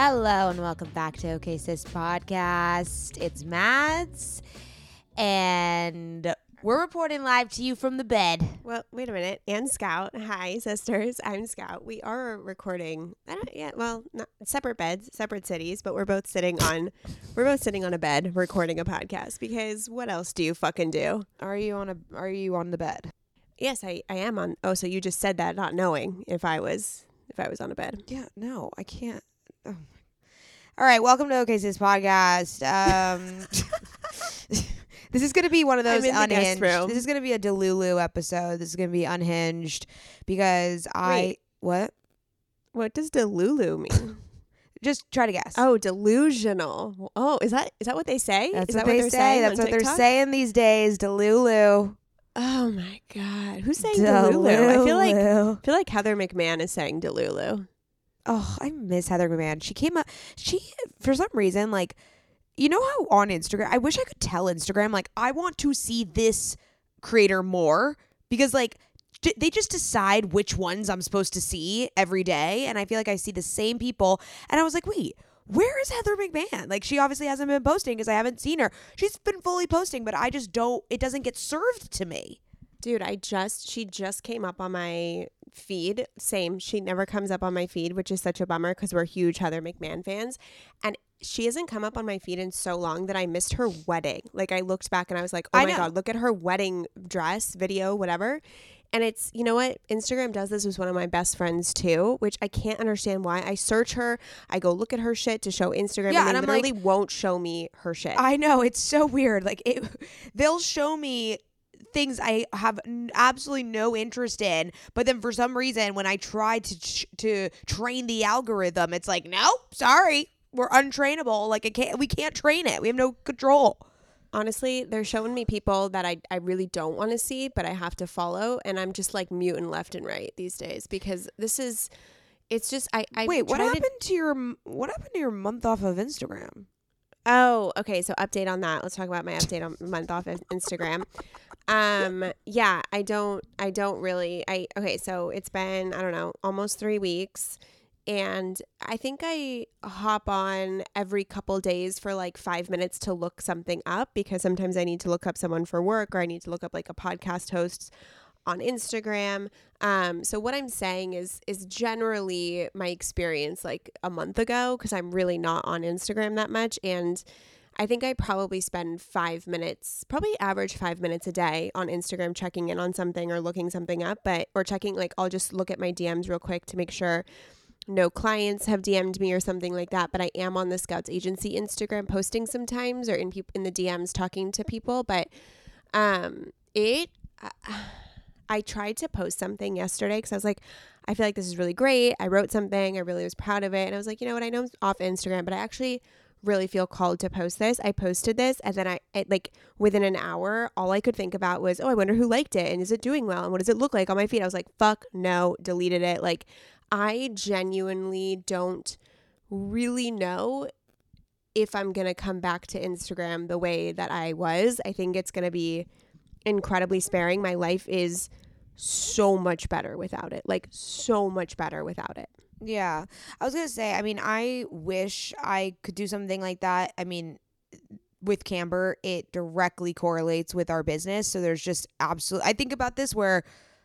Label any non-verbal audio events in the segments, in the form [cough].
Hello and welcome back to OK Sis Podcast. It's Mads, and we're reporting live to you from the bed. Well, wait a minute. And Scout. Hi, sisters. I'm Scout. We are recording. I don't. Yeah. Well, not separate beds, separate cities, but we're both sitting on. we're both sitting on a bed recording a podcast because what else do you fucking do? Are you on a? Are you on the bed? Yes, I, I am on. Oh, so you just said that, not knowing if I was if I was on a bed. Yeah, no, I can't. Oh. All right, welcome to OK Sis Podcast. Um, [laughs] this is going to be one of those in the guest unhinged. This is going to be a Delulu episode. This is going to be unhinged because I Wait. what? What does delulu mean? [laughs] Just try to guess. oh, delusional. Oh, is that is that what they say? that's is what that they they're say. That's what they're saying these days. Delulu. Oh my god, who's saying delulu? I feel like I feel like Heather McMahan is saying delulu. Oh, I miss Heather McMahan. She came up. She for some reason like, you know how on Instagram. I wish I could tell Instagram like I want to see this creator more because like they just decide which ones I'm supposed to see every day, and I feel like I see the same people. And I was like, wait. Where is Heather McMahan? Like she obviously hasn't been posting because I haven't seen her. She's been fully posting, but I just don't. It doesn't get served to me. Dude, I just she just came up on my feed. Same, she never comes up on my feed, which is such a bummer because we're huge Heather McMahan fans. And she hasn't come up on my feed in so long that I missed her wedding. Like I looked back and I was like, "Oh I my know. god, look at her wedding dress, video, whatever." And it's you know what Instagram does this with one of my best friends too, which I can't understand why. I search her, I go look at her shit to show Instagram, Yeah, and they and I'm like- literally won't show me her shit. I know it's so weird. Like it, [laughs] they'll show me things I have n- absolutely no interest in, but then for some reason, when I try to to train the algorithm, it's like, nope, sorry, we're untrainable. Like I can't, we can't train it. We have no control. Honestly, they're showing me people that I, I really don't want to see, but I have to follow. And I'm just like muting left and right these days because this is, it's just, I, I Wait, what tried to- happened to your what happened to your month off of Instagram? Oh, okay. So update on that. Let's talk about my update on month off of Instagram. um, yeah, I don't, I don't really, I, okay. So it's been, I don't know, almost three weeks. And I think I hop on every couple days for like five minutes to look something up because sometimes I need to look up someone for work or I need to look up like a podcast host on Instagram. Um, so what I'm saying is is generally my experience like a month ago because I'm really not on Instagram that much and I think I probably spend five minutes, probably average five minutes a day on Instagram checking in on something or looking something up, but or checking like I'll just look at my DMs real quick to make sure no clients have DM'd me or something like that. But I am on the Scouts Agency Instagram posting sometimes or in in the DMs talking to people. But um, it, I, I tried to post something yesterday because I was like, I feel like this is really great. I wrote something, I really was proud of it, and I was like, you know what? I know I'm off Instagram, but I actually really feel called to post this. I posted this and then I it, like within an hour all I could think about was, "Oh, I wonder who liked it and is it doing well and what does it look like on my feed?" I was like, "Fuck, no, deleted it." Like I genuinely don't really know if I'm going to come back to Instagram the way that I was. I think it's going to be incredibly sparing. My life is so much better without it. Like so much better without it. Yeah. I was going to say, I mean, I wish I could do something like that. I mean, with Camber, it directly correlates with our business. So there's just absolute I think about this where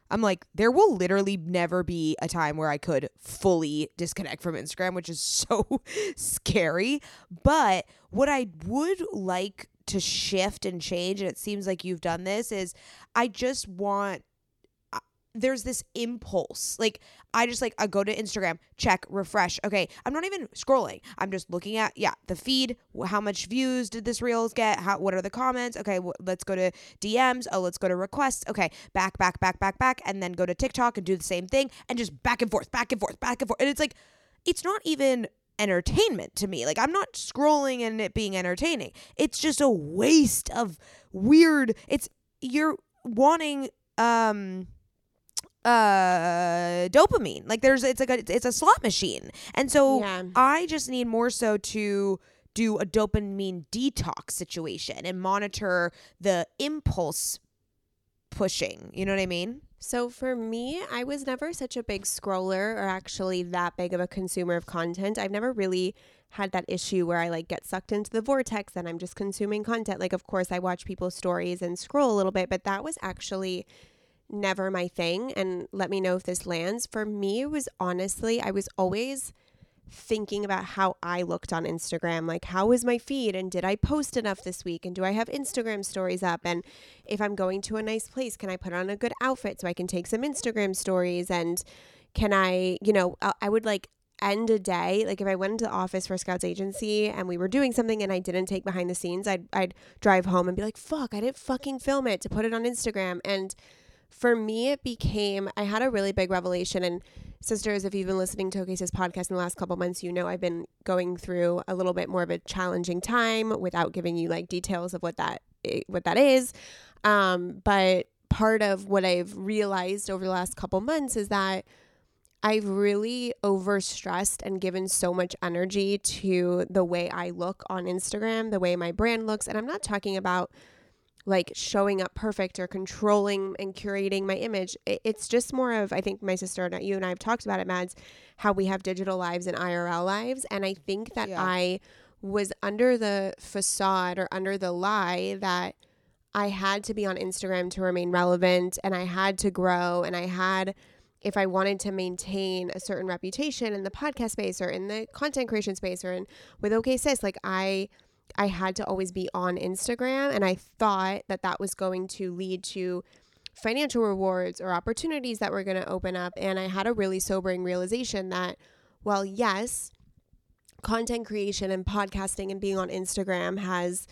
I'm like, there will literally never be a time where I could fully disconnect from Instagram, which is [laughs] so scary. But what I would like to shift and change, and it seems like you've done this, is I just want uh, there's this impulse. Like I just like I go to Instagram, check, refresh. Okay, I'm not even scrolling. I'm just looking at yeah the feed. How much views did this reels get? How what are the comments? Okay, wh- let's go to DMs. Oh, let's go to requests. Okay, back, back, back, back, back, and then go to TikTok and do the same thing and just back and forth, back and forth, back and forth. And it's like it's not even entertainment to me. Like I'm not scrolling and it being entertaining. It's just a waste of weird it's you're wanting um uh dopamine like there's it's like a it's a slot machine and so Yeah. i just need more so to do a dopamine detox situation and monitor the impulse pushing you know what i mean So for me, I was never such a big scroller or actually that big of a consumer of content. I've never really had that issue where I like get sucked into the vortex and I'm just consuming content. Like of course I watch people's stories and scroll a little bit, but that was actually never my thing and let me know if this lands. For me, it was honestly, I was always thinking about how I looked on Instagram. Like, how is my feed? And did I post enough this week? And do I have Instagram stories up? And if I'm going to a nice place, can I put on a good outfit so I can take some Instagram stories? And can I, you know, I I would like end a day like if I went into the office for Scouts agency and we were doing something and I didn't take behind the scenes, I'd I'd drive home and be like, "Fuck, I didn't fucking film it to put it on Instagram." And for me, it became I had a really big revelation. And sisters, if you've been listening to OKSIS podcast in the last couple months, you know I've been going through a little bit more of a challenging time without giving you like details of what that what that is. Um, but part of what I've realized over the last couple months is that I've really overstressed and given so much energy to the way I look on Instagram, the way my brand looks. And I'm not talking about like showing up perfect or controlling and curating my image. It's just more of, I think my sister and you and I have talked about it, Mads, how we have digital lives and IRL lives. And I think that Yeah. I was under the facade or under the lie that I had to be on Instagram to remain relevant and I had to grow and I had if I wanted to maintain a certain reputation in the podcast space or in the content creation space or in with OK Sis, like I I had to always be on Instagram and I thought that that was going to lead to financial rewards or opportunities that were going to open up. And I had a really sobering realization that well yes content creation and podcasting and being on Instagram has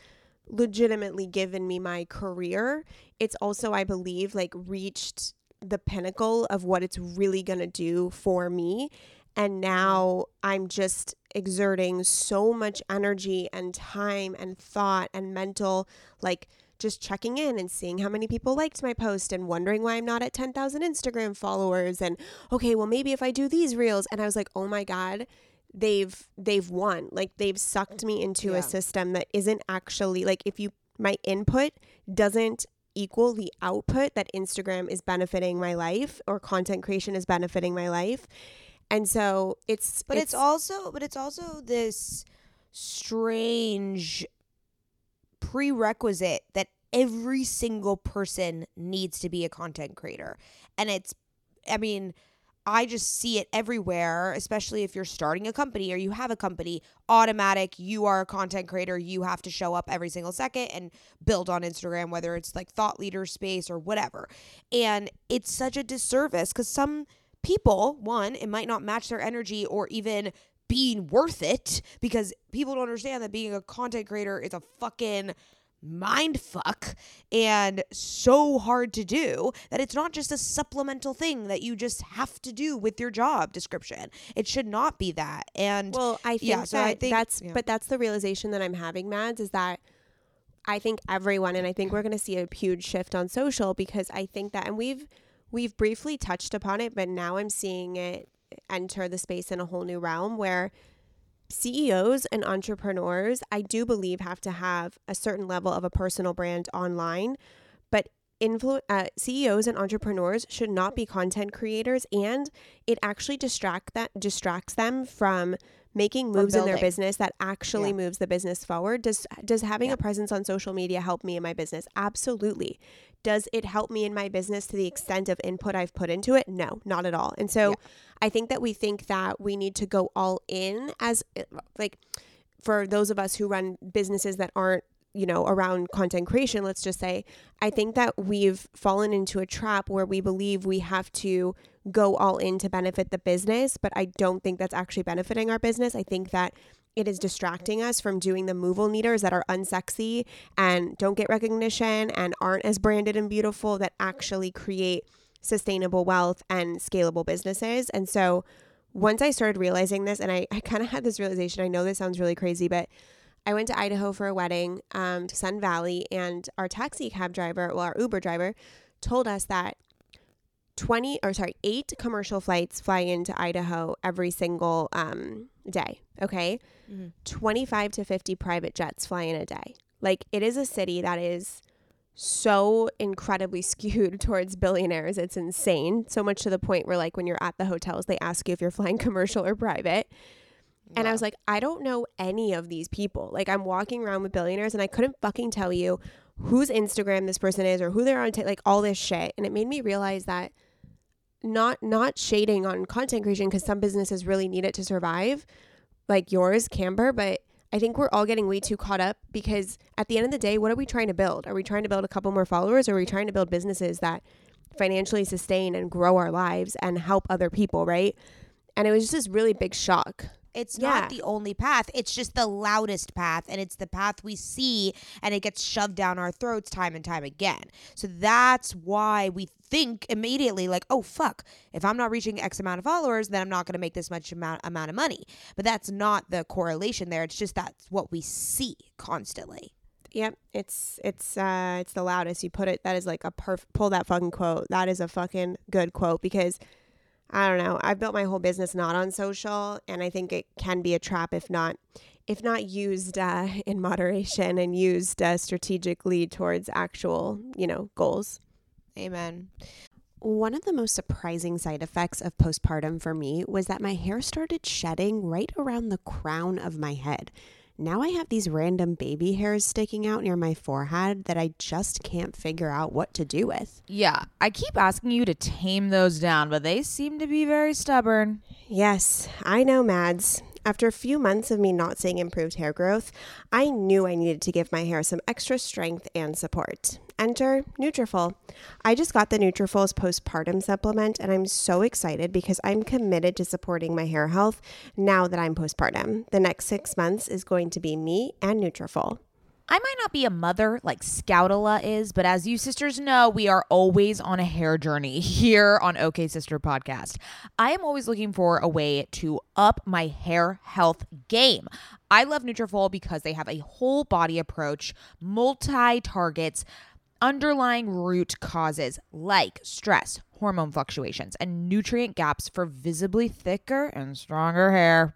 legitimately given me my career. It's also i believe like reached the pinnacle of what it's really going to do for me. And mm-hmm. now i'm just exerting so much energy and time and thought and mental like just checking in and seeing how many people liked my post and wondering why I'm not at 10,000 Instagram followers and okay, well maybe if I do these reels and I was like, "Oh my god, they've they've won. Like they've sucked me into Yeah. a system that isn't actually like if you my input doesn't equal the output that Instagram is benefiting my life or content creation is benefiting my life. And so it's But it's, also but it's also this strange prerequisite that every single person needs to be a content creator. And it's I mean, I just see it everywhere, especially if you're starting a company or you have a company, automatic, you are a content creator, you have to show up every single second and build on Instagram, whether it's like thought leader space or whatever. And it's such a disservice because some people, one, it might not match their energy or even being worth it because people don't understand that being a content creator is a fucking mind fuck and so hard to do that it's not just a supplemental thing that you just have to do with your job description. It should not be that. And Well, I think Yeah, so that I think- that's yeah. but that's the realization that I'm having, Mads, is that I think everyone and I think we're gonna see a huge shift on social because I think that and we've we've briefly touched upon it, but now I'm seeing it enter the space in a whole new realm where CEOs and entrepreneurs, I do believe, have to have a certain level of a personal brand online, but influ- uh, CEOs and entrepreneurs should not be content creators, and it actually distract that distracts them from making moves in their business that actually Yeah. moves the business forward. Does does having Yeah. a presence on social media help me in my business? Absolutely. Does it help me in my business to the extent of input I've put into it? No, not at all. And so Yeah. I think that we think that we need to go all in as eh, like for those of us who run businesses that aren't you know around content creation let's just say i think that we've fallen into a trap where we believe we have to go all in to benefit the business but i don't think that's actually benefiting our business i think that it is distracting us from doing the moval leaders that are unsexy and don't get recognition and aren't as branded and beautiful that actually create sustainable wealth and scalable businesses. And so once I started realizing this, and I, I kind of had this realization, I know this sounds really crazy, but I went to Idaho for a wedding um, to Sun Valley, and our taxi cab driver, well, our Uber driver, told us that 20 or sorry, eight commercial flights fly into Idaho every single um, day. Okay. Mm-hmm. 25 to 50 private jets fly in a day. Like it is a city that is so incredibly [laughs] skewed towards billionaires. It's insane. So much to the point where, like, when you're at the hotels, they ask you if you're [laughs] flying commercial or private. And I was like, I don't know any of these people. Like, I'm walking around with billionaires and I couldn't fucking tell you whose Instagram this person is or who they're on, t- like all this shit. And it made me realize that not not shading on content creation because some businesses really need it to survive, like yours, Camber, but I think we're all getting way too caught up because at the end of the day, what are we trying to build? Are we trying to build a couple more followers or are we trying to build businesses that financially sustain and grow our lives and help other people, right? And it was just this really big shock. It's Yeah. not the only path. It's just the loudest path, and it's the path we see, and it gets shoved down our throats time and time again. So that's why we think immediately, like, oh, fuck, if I'm not reaching X amount of followers, then I'm not going to make this much amount, amount of money. But that's not the correlation there. It's just that's what we see constantly. Yep, it's it's uh it's the loudest. You put it that is like a perf pull that fucking quote. That is a fucking good quote because I don't know. I've built my whole business not on social and I think it can be a trap if not if not used uh, in moderation and used uh, strategically towards actual, you know, goals. Amen. One of the most surprising side effects of postpartum for me was that my hair started shedding right around the crown of my head. Now I have these random baby hairs sticking out near my forehead that I just can't figure out what to do with. Yeah, I keep asking you to tame those down, but they seem to be very stubborn. Yes, I know, Mads. After a few months of me not seeing improved hair growth, I knew I needed to give my hair some extra strength and support. Enter Nutrafol. I just got the Nutrafol's postpartum supplement and I'm so excited because I'm committed to supporting my hair health now that I'm postpartum. The next 6 months is going to be me and Nutrafol. I might not be a mother like Scoutala is, but as you sisters know, we are always on a hair journey [laughs] here on OK Sister Podcast. I am always looking for a way to up my hair health game. I love Nutrafol because they have a whole body approach, multi targets, underlying root causes like stress, hormone fluctuations, and nutrient gaps for visibly thicker and stronger hair.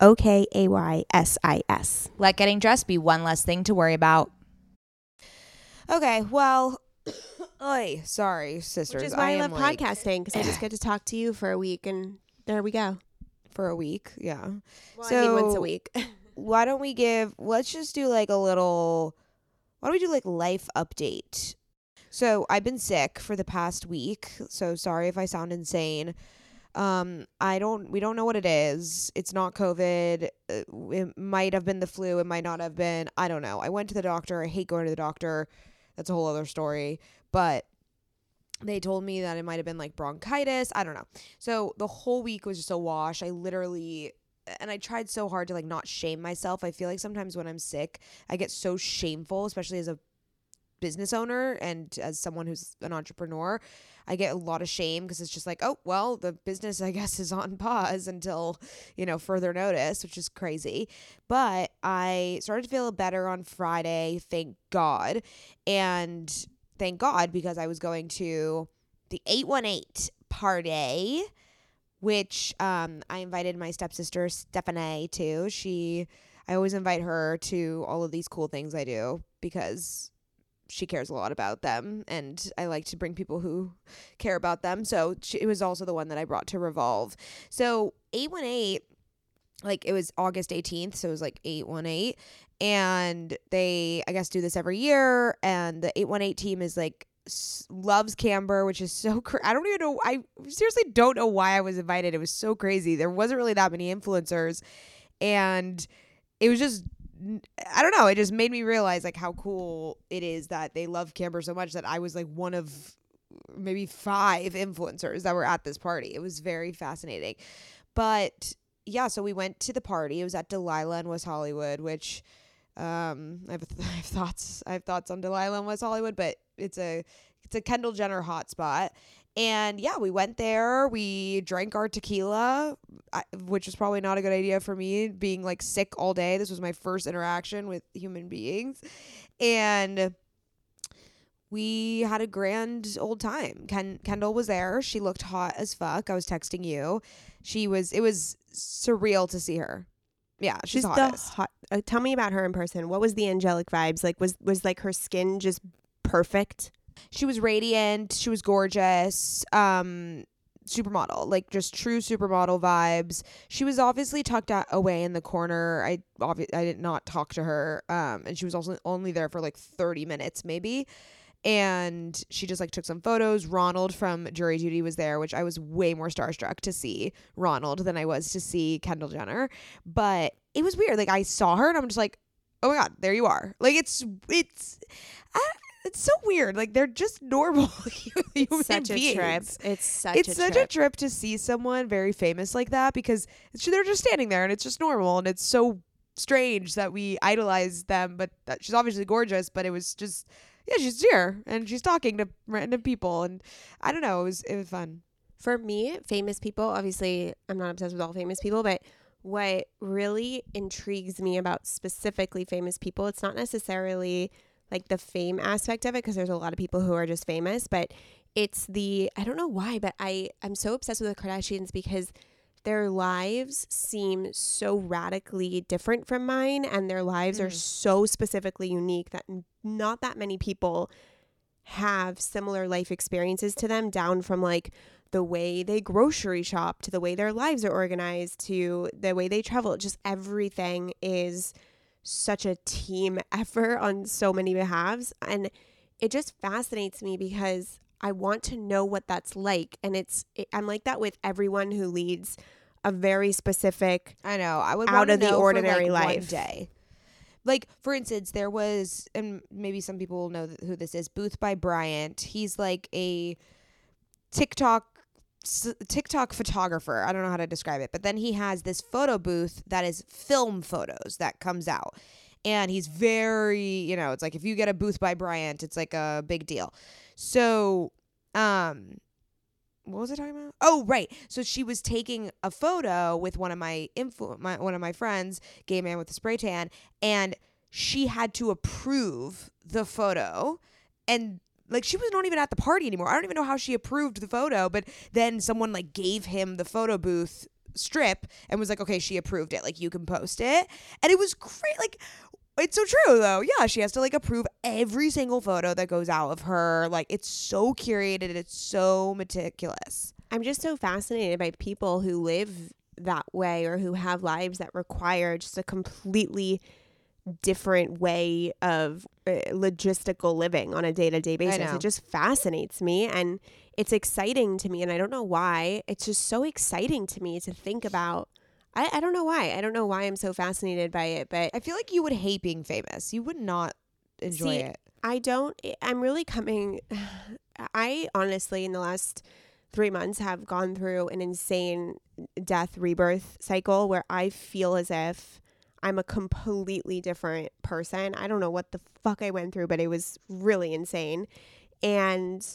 O K A Y S I S. Let getting dressed be one less thing to worry about. Okay, well, [coughs] Oy, sorry, sisters. Which is why I, am, love like, podcasting because I just get to talk to you for a week and there we go. for a week. Yeah. Well, I mean, once a week. [laughs] Why don't we give? Let's just do like a little. Why don't we do like life update? So I've been sick for the past week. So sorry if I sound insane. Um, I don't. We don't know what it is. It's not COVID. Uh, It might have been the flu. It might not have been. I don't know. I went to the doctor. I hate going to the doctor. That's a whole other story. But they told me that it might have been like bronchitis. I don't know. So the whole week was just a wash. I literally and I tried so hard to like not shame myself. I feel like sometimes when I'm sick, I get so shameful, especially as a business owner and as someone who's an entrepreneur. I get a lot of shame because it's just like, oh, well, the business I [laughs] guess is on pause until, you know, further notice, which is crazy. But I started to feel better on Friday, thank God. And thank God because I was going to the 818 party which um, I invited my stepsister Stephanie to. She, I always invite her to all of these cool things I do because she cares a lot about them, and I like to bring people who care about them. So she, it was also the one that I brought to Revolve. So eight one eight, like it was August eighteenth, so it was like eight one eight, and they I guess do this every year, and the eight one eight team is like loves Camber, which is so cra- I don't even know. I seriously don't know why I was invited. It was so crazy. There wasn't really that many influencers, and it was just I don't know. It just made me realize like how cool it is that they love Camber so much that I was like one of maybe five influencers that were at this party. It was very fascinating, but yeah. So we went to the party. It was at Delilah in West Hollywood, which um I have, [laughs] I have thoughts I have thoughts on Delilah in West Hollywood, but it's a it's a Kendall Jenner hotspot. And yeah, we went there. We drank our tequila, which was probably not a good idea for me being like sick all day. This was my first interaction with human beings. And we had a grand old time. Ken Kendall was there. She looked hot as fuck. I was texting you. She was it was surreal to see her. Yeah, she's, the hottest. hot. Uh, tell me about her in person. What was the angelic vibes like? Was was like her skin just perfect? She was radiant. She was gorgeous. Um supermodel like just true supermodel vibes. She was obviously tucked out away in the corner. I obvi- i did not talk to her um and she was also only there for like 30 minutes maybe. And she just like took some photos. Ronald from jury duty was there which i was way more starstruck to see ronald than i was to see kendall jenner. But it was weird. Like i saw her and i'm just like oh my god there you are. Like it's it's I, it's so weird like they're just normal [laughs] human such a trip. It's such it's a such trip. a trip to see someone very famous like that because they're just standing there and it's just normal and it's so strange that we idolize them but that she's obviously gorgeous but it was just yeah she's here and she's talking to random people and i don't know it was it was fun For me, famous people, obviously, I'm not obsessed with all famous people, but what really intrigues me about specifically famous people, it's not necessarily like the fame aspect of it because there's a lot of people who are just famous, but it's the I don't know why, but I I'm so obsessed with the Kardashians because their lives seem so radically different from mine and their lives are Mm. so specifically unique that not that many people have similar life experiences to them down from like the way they grocery shop to the way their lives are organized to the way they travel just everything is such a team [laughs] effort on so many behalves and it just fascinates me because I want to know what that's like. And it's, it, I'm like that with everyone who leads a very specific, I know. I would Out of the ordinary like, life. Day. Like for instance, there was, and maybe some people will know who this is. Booth by Bryant. He's like a TikTok TikTok photographer. I don't know how to describe it, but then he has this photo booth that is film photos that comes out. And he's very, you know, it's like if you get a booth by Bryant, it's like a big deal. So, um what was I talking about? Oh, right. So she was taking a photo with one of my influ- my one of my friends, gay man with a spray tan, and she had to approve the photo and like she was not even at the party anymore. I don't even know how she approved the photo, but then someone like gave him the photo booth strip and was like, "Okay, she approved it. Like you can post it." And it was great. Like it's so true though. Yeah, she has to like approve every single photo that goes out of her. Like it's so curated, it's so meticulous. I'm just so fascinated by people who live that way or who have lives that require just a completely different way of uh, logistical living on a day-to-day basis it just fascinates me and it's exciting to me and i don't know why it's just so exciting to me to think about i, I don't know why i don't know why i'm so fascinated by it but I feel like you would hate being famous. You would not enjoy See, it. I don't. I'm really coming. [sighs] I honestly, in the last three months, have gone through an insane death rebirth cycle where I feel as if I'm a completely different person. I don't know what the fuck I went through, but it was really insane. And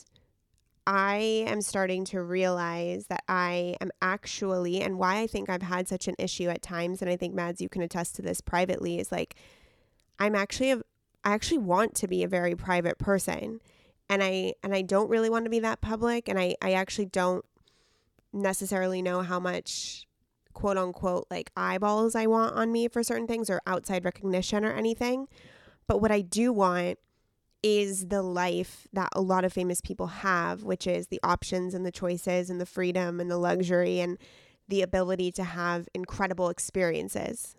I am starting to realize that I am actually, and why I think I've had such an issue at times, and I think Mads, you can attest to this privately, is like I'm actually a, I actually want to be a very private person, and I and I don't really want to be that public, and I I actually don't necessarily know how much quote unquote like eyeballs I want on me for certain things or outside recognition or anything. But what I do want is the life that a lot of famous people have, which is the options and the choices and the freedom and the luxury and the ability to have incredible experiences.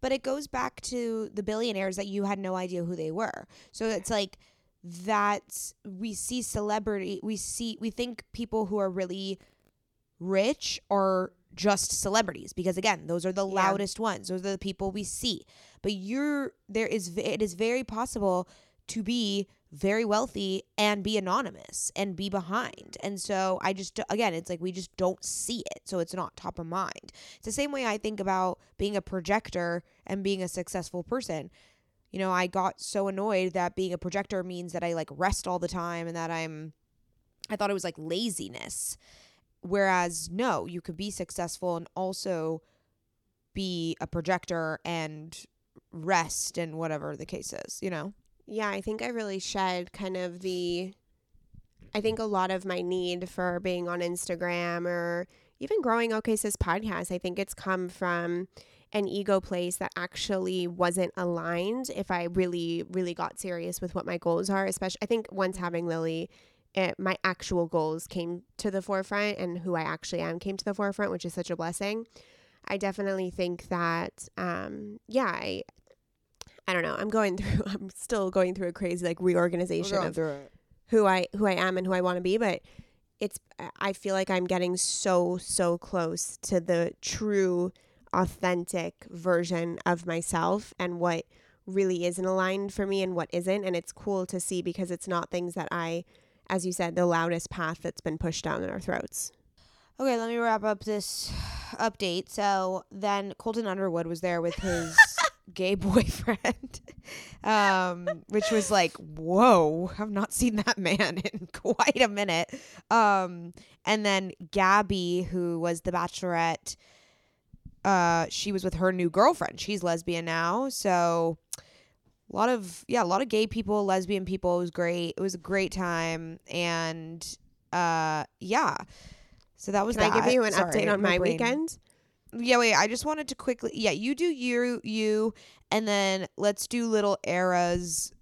But it goes back to the billionaires that you had no idea who they were. So it's like that we see celebrity, we see, we think people who are really rich are just celebrities because again, those are the Yeah. loudest ones. Those are the people we see. But you're there is it is very possible to be very wealthy and be anonymous and be behind. And so I just again, it's like we just don't see it. So it's not top of mind. It's the same way I think about being a projector and being a successful person. You know, I got so annoyed that being a projector means that I like rest all the time and that I'm I thought it was like laziness. Whereas no, you could be successful and also be a projector and rest and whatever the case is, you know? Yeah, I think I really shed kind of the. I think a lot of my need for being on Instagram or even growing OK Sis podcast, I think it's come from an ego place that actually wasn't aligned if I really, really got serious with what my goals are. Especially, I think once having Lily, it, my actual goals came to the forefront and who I actually am came to the forefront, which is such a blessing. I definitely think that, um, yeah, I, I don't know. I'm going [laughs] through. I'm still going through a crazy like reorganization of who I who I am and who I want to be, but it's I feel like I'm getting so so close to the true authentic version of myself and what really isn't aligned for me and what isn't and it's cool to see because it's not things that I as you said the loudest path that's been pushed down in our throats. Okay, let me wrap up this update. So then Colton Underwood was there with his [laughs] gay boyfriend, um, which was like, whoa, I've not seen that man in quite a minute. Um, and then Gabby, who was the bachelorette, uh, she was with her new girlfriend. She's lesbian now. So a lot of, yeah, a lot of gay people, lesbian people. It was great. It was a great time. And uh, yeah. So that was Can I that. give you an Sorry, update on my, brain- weekend? yeah, wait. I just wanted to quickly. Yeah, you do you you, and then let's do little eras,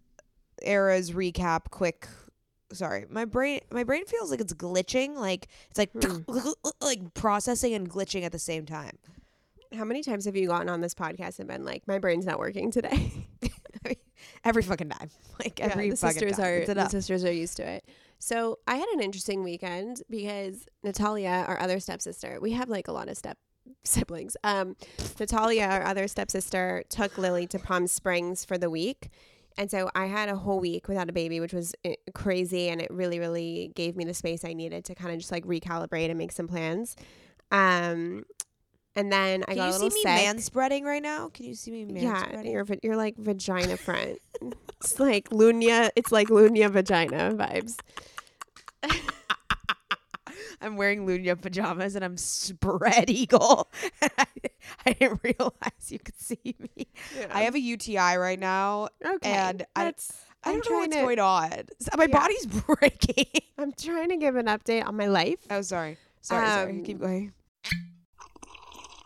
eras recap. Quick. Sorry, my brain my brain feels like it's glitching. Like it's like [laughs] like processing and glitching at the same time. How many times have you gotten on this podcast and been like, my brain's not working today? [laughs] every fucking time. [laughs] Like every Yeah, the fucking sisters time. are the sisters are used to it. So I had an interesting weekend because Natalia, our other stepsister, we have like a lot of step [laughs] siblings. Um, Natalia, our other stepsister, took Lily to Palm Springs for the week. And so I had a whole week without a baby, which was eh, crazy. And it really, really gave me the space I needed to kind of just like recalibrate and make some plans. Um, and then I Can got you a little see me sick. man spreading right now? Can you see me man yeah, spreading? you're, va- you're like vagina front. [laughs] it's like Lunya. It's like Lunya vagina vibes. [laughs] I'm wearing Lunya pajamas and I'm spread eagle. I, [laughs] I didn't realize you could see me. I have a UTI right now. okay, and I- that's, I I'm don't know trying what's to- going on. So my Yeah. body's breaking. I'm trying to give an update on my life. Oh, sorry. Sorry, sorry. Um, Keep going.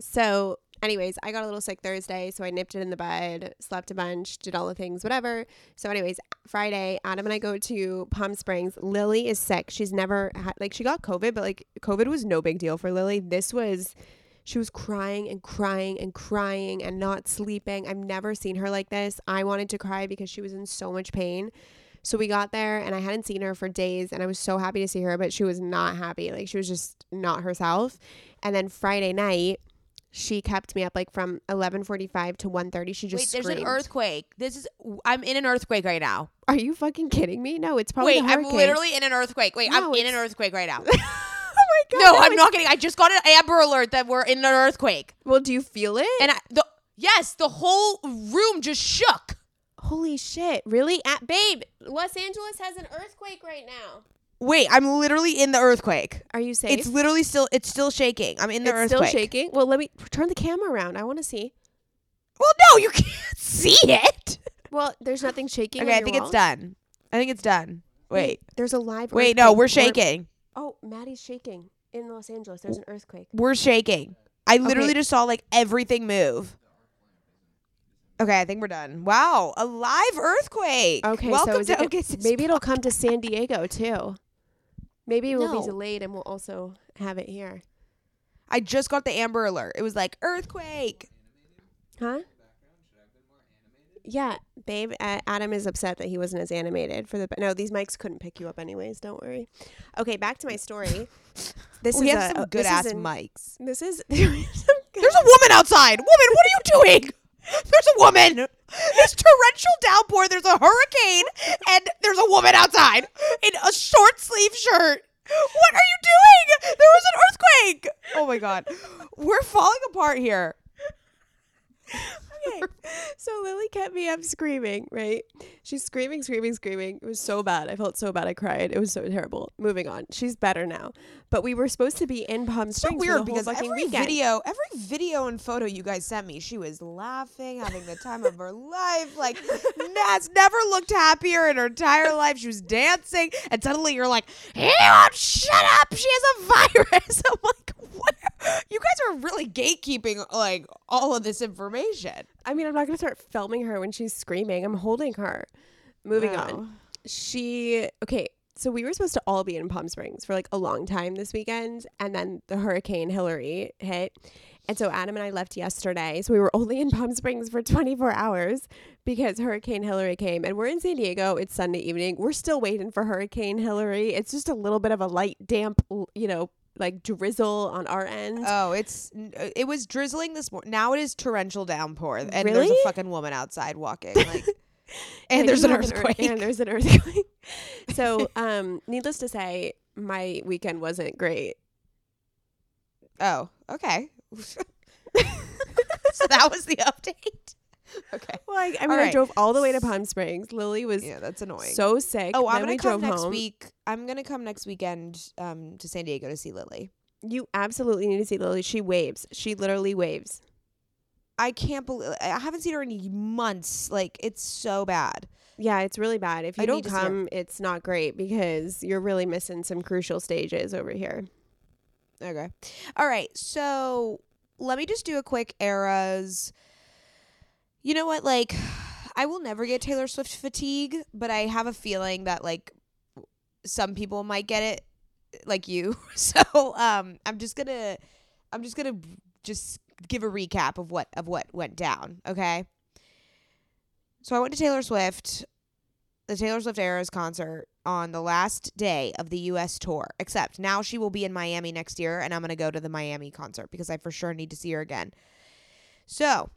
So, anyways, I got a little sick Thursday, so I nipped it in the bud, slept a bunch, did all the things, whatever. So, anyways, Friday, Adam and I go to Palm Springs. Lily is sick. She's never had, like, she got COVID, but like, COVID was no big deal for Lily. This was, she was crying and crying and crying and not sleeping. I've never seen her like this. I wanted to cry because she was in so much pain. So we got there and I hadn't seen her for days and I was so happy to see her, but she was not happy. Like she was just not herself. And then Friday night, she kept me up like from 11:45 to 1:30. She just Wait, there's screamed. an earthquake. This is I'm in an earthquake right now. Are you fucking kidding me? No, it's probably Wait, I'm literally in an earthquake. Wait, No, I'm in an earthquake right now. [laughs] oh my god. no, I'm it's- not kidding. I just got an Amber Alert that we're in an earthquake, Well, do you feel it? and I, the yes, the whole room just shook. Holy shit! Really? At babe, Los Angeles has an earthquake right now. Wait, I'm literally in the earthquake. Are you safe? It's literally still it's still shaking. I'm in the It's earthquake. still shaking. Well, let me turn the camera around. I want to see. Well, no, you [laughs] can't see it. Well, there's nothing shaking. Okay, I think it's done. I think it's done. Wait. there's a live. Wait, no, we're shaking. Oh, Mady's shaking in Los Angeles. There's an earthquake. We're shaking. I literally Okay. just saw like everything move. Okay, I think we're done. Wow, a live earthquake. Okay, Welcome so to it OK Sis maybe it'll come to San Diego too. Maybe it will No. be delayed, and we'll also have it here. I just got the Amber Alert. It was like earthquake. Huh? Yeah, babe. Uh, Adam is upset that he wasn't as animated for the. No, these mics couldn't pick you up anyways. Don't worry. Okay, back to my story. This we is have a, some good this ass an- mics. This is. [laughs] There's a woman outside. Woman, what are you doing? There's a woman. There's torrential downpour. There's a hurricane, and there's a woman outside in a short sleeve shirt. What are you doing? There was an earthquake. Oh my god, we're falling apart here. Okay. So Lily kept me up screaming, right? She's screaming, screaming, screaming. It was so bad. I felt so bad. I cried. It was so terrible. Moving on. She's better now. But we were supposed to be in Palm So Springs for the weird because every weekend. video, every video and photo you guys sent me, she was laughing, having the time of her life. Like has never looked happier in her entire life. She was dancing, and suddenly you're like, "Hey, won't shut up! She has a [laughs] virus." [laughs] I'm like, "What? You guys are really gatekeeping like all of this information." I mean, I'm not going to start filming her when she's screaming. I'm holding her. Moving Wow. on. She, okay, so we were supposed to all be in Palm Springs for like a long time this weekend. And then the Hurricane Hilary hit. And so Adam and I left yesterday. So we were only in Palm Springs for 24 hours because Hurricane Hilary came. And we're in San Diego. It's Sunday evening. We're still waiting for Hurricane Hilary. It's just a little bit of a light, damp, you know, like drizzle on our end. Oh, it's it was drizzling this morning. Now it is torrential downpour, and there's a fucking woman outside walking. Like, [laughs] and there's an earthquake. and there's an earthquake. [laughs] so, um, needless to say, my weekend wasn't great. Oh, okay. [laughs] so that was the update. [laughs] Okay. Well, I, I mean, All I drove all the way to Palm Springs. Lily was Yeah, that's annoying. so sick. oh, I'm then gonna come next home. week. I'm gonna come next weekend um to San Diego to see Lily. You absolutely need to see Lily. She waves. She literally waves. I can't believe I haven't seen her in months. Like it's so bad. Yeah, it's really bad. If you don't come, it's not great because you're really missing some crucial stages over here. Okay. All right. So let me just do a quick eras. You know what? Like, [sighs] I will never get Taylor Swift fatigue, but I have a feeling that like some people might get it, [laughs] like you. [laughs] So um, I'm just gonna, I'm just gonna just give a recap of what of what went down. Okay. So I went to Taylor Swift, the Taylor Swift Eras concert on the last day of the US tour. Except now she will be in Miami next year and I'm going to go to the Miami concert because I for sure need to see her again. So,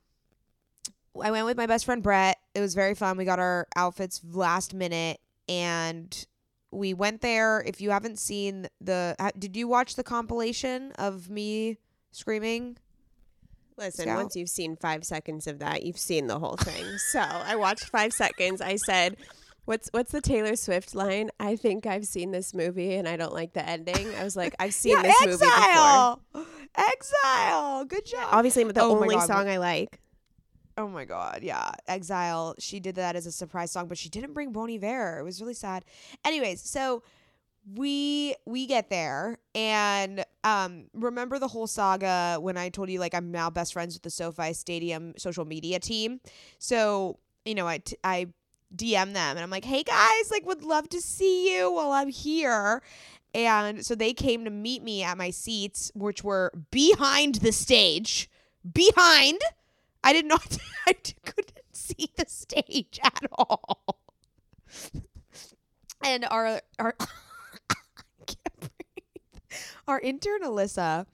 I went with my best friend Brett. It was very fun. We got our outfits last minute and we went there. If you haven't seen the did you watch the compilation of me screaming? Listen, Scout? once you've seen five seconds of that, you've seen the whole thing. so I watched five seconds. I said, "What's what's the Taylor Swift line? I think I've seen this movie and I don't like the ending." I was like, "I've seen yeah, this movie before." Exile. Exile. Good job. Obviously, the Oh only song I like. Oh my god, yeah. Exile. She did that as a surprise song, but she didn't bring Bon Iver. It was really sad. Anyways, so we we get there and um remember the whole saga when I told you like I'm now best friends with the SoFi Stadium social media team. So, you know, I t- I DM them and I'm like, "Hey guys, like would love to see you while I'm here." And so they came to meet me at my seats, which were behind the stage. Behind I did not. [laughs] I couldn't see the stage at all. And our our [coughs] I can't breathe. Our intern Alyssa,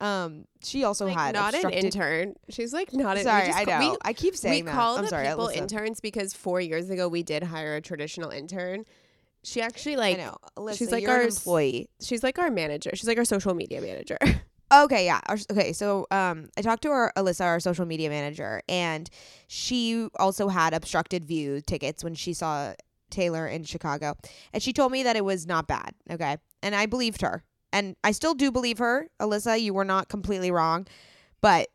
um, she also Like had not an intern. She's like not an. Sorry, I know. We, I keep saying we that. call I'm the sorry, people Alyssa. interns because four years ago we did hire a traditional intern. She actually like I know. Alyssa, she's like our employee. she's like our manager. She's like our social media manager. [laughs] Okay, yeah. Okay, so um, I talked to our Alyssa, our social media manager, and she also had obstructed view tickets when she saw Taylor in Chicago, and she told me that it was not bad. Okay, and I believed her, and I still do believe her, Alyssa. You were not completely wrong, but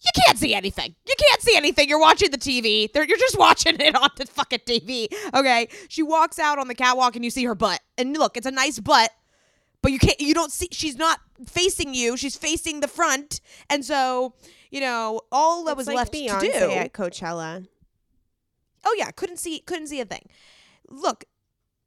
you can't see anything. You can't see anything. You're watching the TV. They're, you're just watching it on the fucking TV. Okay. She walks out on the catwalk and you see her butt. And look, it's a nice butt, but you can't. You don't see. She's not facing you. She's facing the front. And so, you know, all that It's was like left Beyonce to do. at Coachella. Oh yeah, couldn't see couldn't see a thing. Look,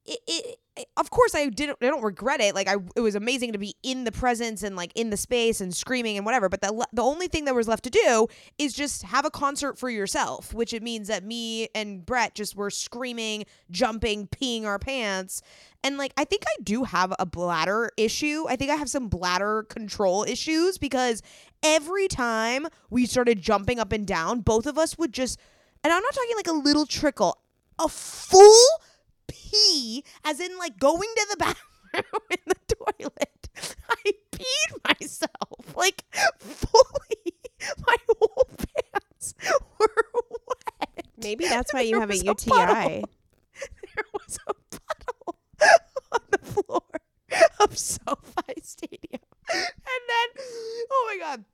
it, it, it- of course I didn't I don't regret it. Like I it was amazing to be in the presence and like in the space and screaming and whatever, but the the only thing that was left to do is just have a concert for yourself, which it means that me and Brett just were screaming, jumping, peeing our pants. And like I think I do have a bladder issue. I think I have some bladder control issues because every time we started jumping up and down, both of us would just and I'm not talking like a little trickle, a full pee, as in like going to the [laughs] bathroom in the toilet. [laughs] I peed myself, like fully. [laughs] My whole pants were wet. Maybe that's why you There have a UTI. puddle. There was a puddle on the floor of SoFi Stadium. And then, oh my God.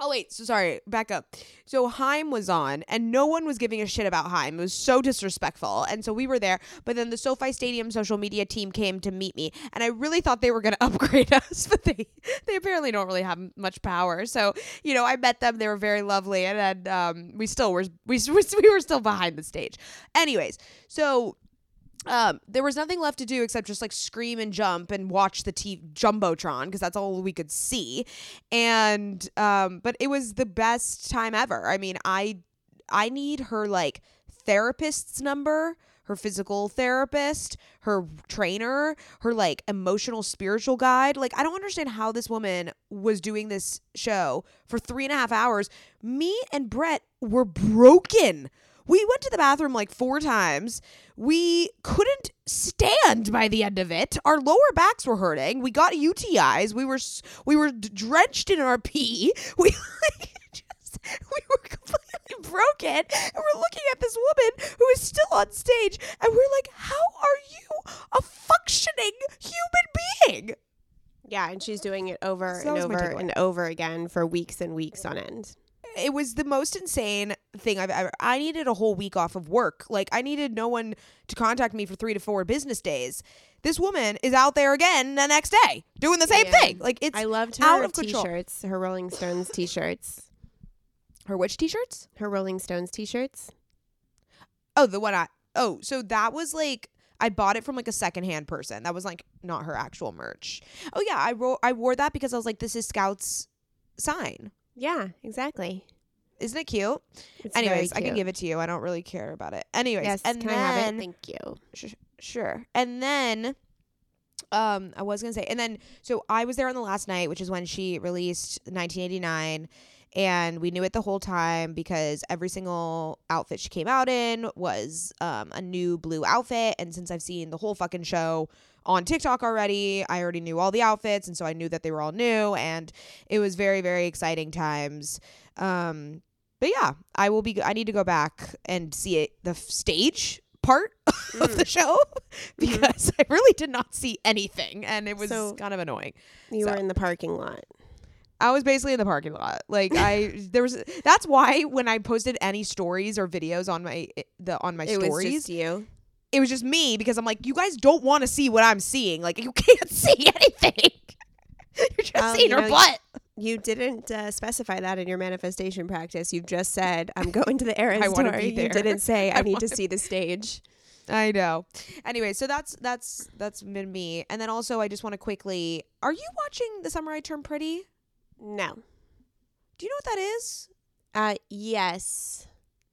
Oh wait, so sorry, back up. So HAIM was on, and no one was giving a shit about HAIM. It was so disrespectful, and so we were there. But then the SoFi Stadium social media team came to meet me, and I really thought they were going [laughs] to upgrade us, but they they apparently don't really have much power. So you know, I met them; they were very lovely, and then um, we still were we [laughs] we were still behind the stage. Anyways, so um, there was nothing left to do except just like scream and jump and watch the t- jumbotron because that's all we could see, and um, but it was the best time ever. I mean, I I need her like therapist's number, her physical therapist, her trainer, her like emotional spiritual guide. Like, I don't understand how this woman was doing this show for three and a half hours. Me and Brett were broken. We went to the bathroom like four times. We couldn't stand by the end of it. Our lower backs were hurting. We got UTIs. We were we were drenched in our pee. [laughs] We like just we were completely broken. And we're looking at this woman who is still on stage, and we're like, "How are you a functioning human being?" Yeah, and she's doing it over So and over and over again for weeks and weeks on end. It was the most insane thing I've ever. I needed a whole week off of work. Like I needed no one to contact me for three to four business days. This woman is out there again the next day doing the same Yeah. thing. Like it's I loved out her of t-shirts, her Rolling Stones t-shirts, her which t-shirts? her Rolling Stones t-shirts. Oh, the one I. Oh, so that was like I bought it from like a secondhand person. That was like not her actual merch. Oh yeah, I wrote I wore that because I was like, this is Scout's sign. Yeah, exactly. Isn't it cute? It's Anyways, I can give it to you. I don't really care about it. Anyways, Yes, and can then I have it? Thank you. Sh- sure. And then um I was going to say and then so I was there on the last night, which is when she released 1989 and we knew it the whole time because every single outfit she came out in was um a new blue outfit and since I've seen the whole fucking show on TikTok already, I already knew all the outfits and so I knew that they were all new and it was very very exciting times. Um but yeah, I will be I need to go back and see it the stage part [laughs] of the mm. show [laughs] mm-hmm. because I really did not see anything and it was So- kind of annoying. You So- were in the parking lot. I was basically in the parking lot. Like I [laughs] there was that's why when I posted any stories or videos on my eh, the on my it was stories, you. It was just me because I'm like you guys don't want to see what I'm seeing. Like [laughs] you can't see anything. [laughs] You're just Well, seeing you her know, butt. You didn't uh, specify that in your manifestation practice. You've just said, "I'm going to the [laughs] Eras I wanna tour." be You didn't say, "I, I need to see the stage." I know. Anyway, so that's that's that's been me. And then also I just want to quickly Are you watching The Summer I Turned Pretty? No. Do you know what that is? Uh, yes,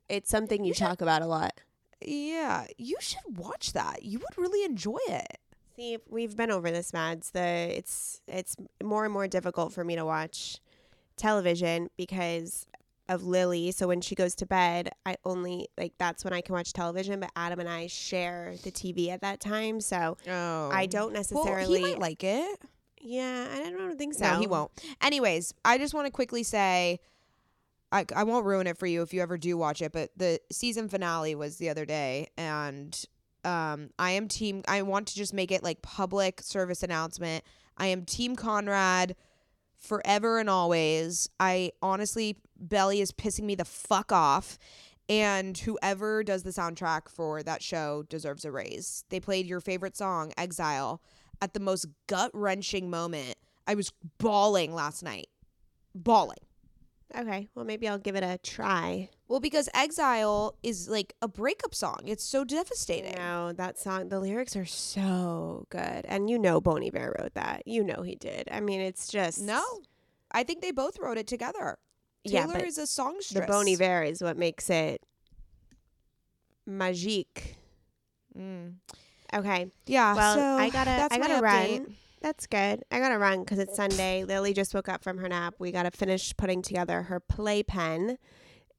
it's something you You should- talk about a lot. Yeah, you should watch that. You would really enjoy it. See, we've been over this, Mads. The it's it's more and more difficult for me to watch television because of Lily. So when she goes to bed, I only like that's when I can watch television. But Adam and I share the TV at that time, so Oh. I don't Well, necessarily. he might like it. yeah, I don't think so. No, he won't. Anyways, I just want to quickly say I, I won't ruin it for you if you ever do watch it, but the season finale was the other day and um I am team I want to just make it like public service announcement. I am team Conrad forever and always. I honestly Belly is pissing me the fuck off. And whoever does the soundtrack for that show deserves a raise. They played your favorite song, Exile, at the most gut wrenching moment. I was bawling last night. Bawling. Okay, well maybe I'll give it a try. Well, because Exile is like a breakup song. It's so devastating. No, that song, the lyrics are so good, and you know Bon Iver wrote that. You know he did. I mean, it's just No. I think they both wrote it together. Yeah, Taylor but is a songstress. The Bon Iver is what makes it magique. Mm. Okay, Yeah. well so I gotta I gotta update. That's good. I gotta run because it's Sunday. Lily just woke up from her nap. We gotta finish putting together her playpen,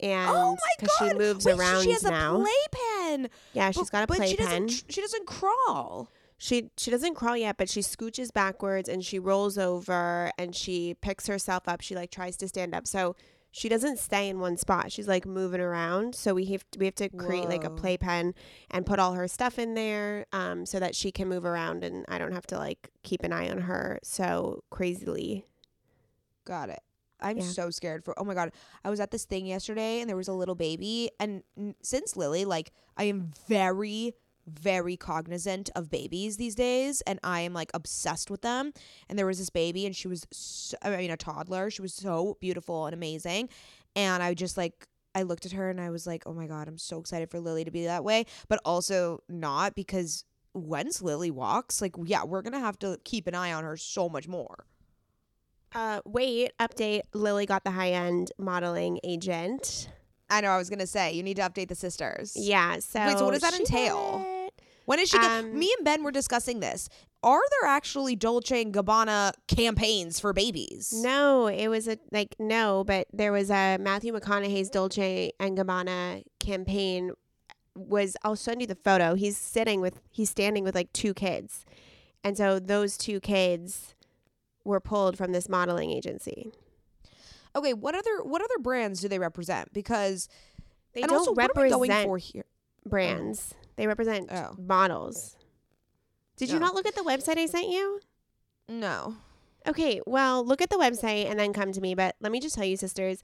oh and Oh she moves Wait, around she has now. a playpen. yeah, she's got a but she playpen. doesn't. She doesn't crawl. She she doesn't crawl yet, but she scooches backwards and she rolls over and she picks herself up. She like tries to stand up. So she doesn't stay in one spot. She's like moving around. So we have we have to create like a playpen and put all her stuff in there um so that she can move around and I don't have to like keep an eye on her so crazily. Got it. I'm Yeah. so scared for. Oh my god! I was at this thing yesterday, and there was a little baby. And n- since Lily, like, I am very, very cognizant of babies these days, and I am like obsessed with them. And there was this baby, and she was, so, I mean, a toddler. She was so beautiful and amazing. And I just like, I looked at her, and I was like, oh my god, I'm so excited for Lily to be that way, but also not because once Lily walks, like, yeah, we're gonna have to keep an eye on her so much more. Uh wait, update. Lily got the high end modeling agent. I know. I was gonna say you need to update the sisters. Yeah, so wait. so what does that entail? it. When is she? get- Um, me and Ben were discussing this. Are there actually Dolce and Gabbana campaigns for babies? No, it was a like no, but there was a Matthew McConaughey's Dolce and Gabbana campaign. Was I'll send you the photo. He's sitting with he's standing with like two kids, and so those two kids were pulled from this modeling agency. Okay. What other what other brands do they represent? Because They and don't also what are we represent going for here? brands. They represent Oh. models. Did you not look at the website I sent you? No. Okay, well, look at the website and then come to me. But let me just tell you, sisters,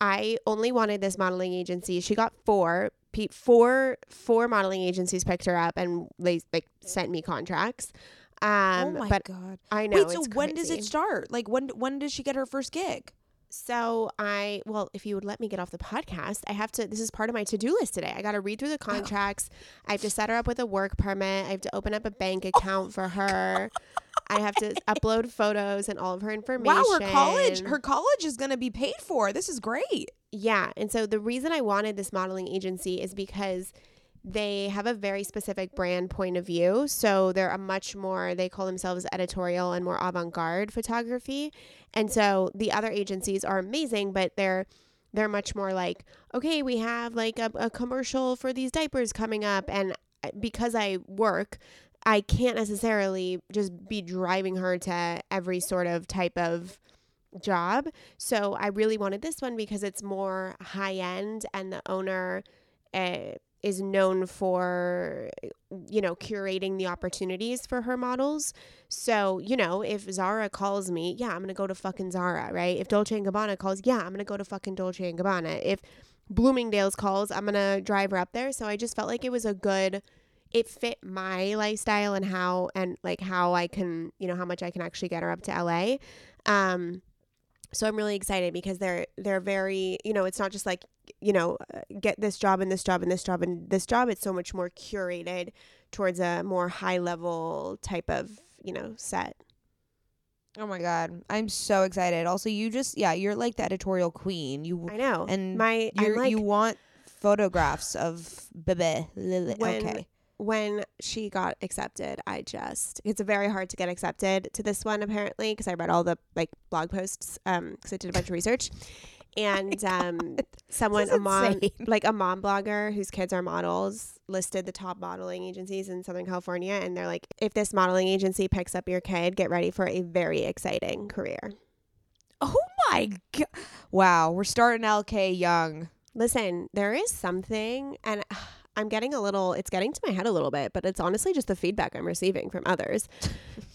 I only wanted this modeling agency. She got four, four, four modeling agencies picked her up, and they like sent me contracts. Um, oh my god. I know. Wait, so it's when does it start? Like when when does she get her first gig? So I well, if you would let me get off the podcast, I have to. This is part of my to do list today. I got to read through the oh. contracts. I have to set her up with a work permit. I have to open up a bank oh. account for her. I have to upload photos and all of her information. Wow, her college her college is going to be paid for. This is great. Yeah. And so the reason I wanted this modeling agency is because they have a very specific brand point of view. So they're a much more, they call themselves editorial and more avant garde photography. And so the other agencies are amazing, but they're, they're much more like, okay, we have like a, a commercial for these diapers coming up. And because I work, I can't necessarily just be driving her to every sort of type of job. So I really wanted this one because it's more high end and the owner uh, is known for, you know, curating the opportunities for her models. So, you know, if Zara calls me, yeah, I'm to go to fucking Zara, right? If Dolce & Gabbana calls, yeah, I'm to go to fucking Dolce & Gabbana. If Bloomingdale's calls, I'm to drive her up there. So I just felt like it was a good it fit my lifestyle and how and like how I can, you know, how much I can actually get her up to LA. Um so I'm really excited because they're they're very, you know, it's not just like, you know, uh, get this job and this job and this job and this job. It's so much more curated towards a more high level type of, you know, set. Oh my god, I'm so excited. Also, you just yeah, you're like the editorial queen. You I know. and my you're, like you want photographs of Bebe. Lili- When- Okay. when she got accepted, I just it's very hard to get accepted to this one apparently because I read all the like blog posts um because I did a bunch of research. And um [laughs] someone a mom insane. like a mom blogger whose kids are models listed the top modeling agencies in Southern California and they're like if this modeling agency picks up your kid, get ready for a very exciting career. Oh my god! Wow, we're starting LK young. Listen, there is something, and I'm getting a little, it's getting to my head a little bit, but it's honestly just the feedback I'm receiving from others.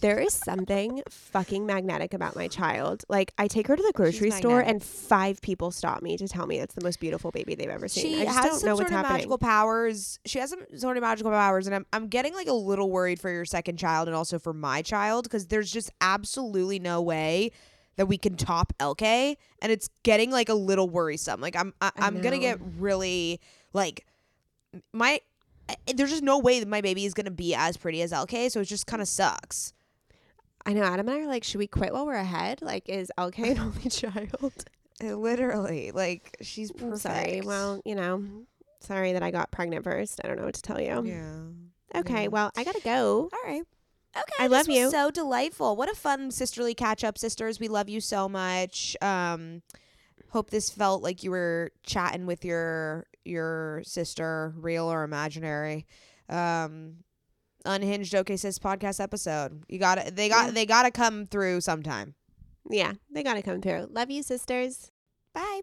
there is something fucking magnetic about my child. Like, I take her to the grocery store, magnetic. and five people stop me to tell me it's the most beautiful baby they've ever seen. She I just has don't some sort of happening. magical powers. She has some sort of magical powers, and I'm I'm getting like a little worried for your second child and also for my child because there's just absolutely no way that we can top LK, and it's getting like a little worrisome. Like I'm I, I I'm gonna get really like my. There's just no way that my baby is gonna be as pretty as LK, so it just kind of sucks. I know. Adam and I are like, should we quit while we're ahead? Like, is LK an [laughs] only child? Uh, Literally, like she's perfect. sorry. Well, you know, sorry that I got pregnant first. I don't know what to tell you. yeah. Okay. yeah. Well, I gotta go. All right. Okay. I love you. So delightful. What a fun sisterly catch up, sisters. We love you so much. Um, hope this felt like you were chatting with your your sister, real or imaginary. Um, unhinged OK Sis podcast episode. You got to They got. Yeah. They got to come through sometime. Yeah, they gotta come through. Love you, sisters. Bye.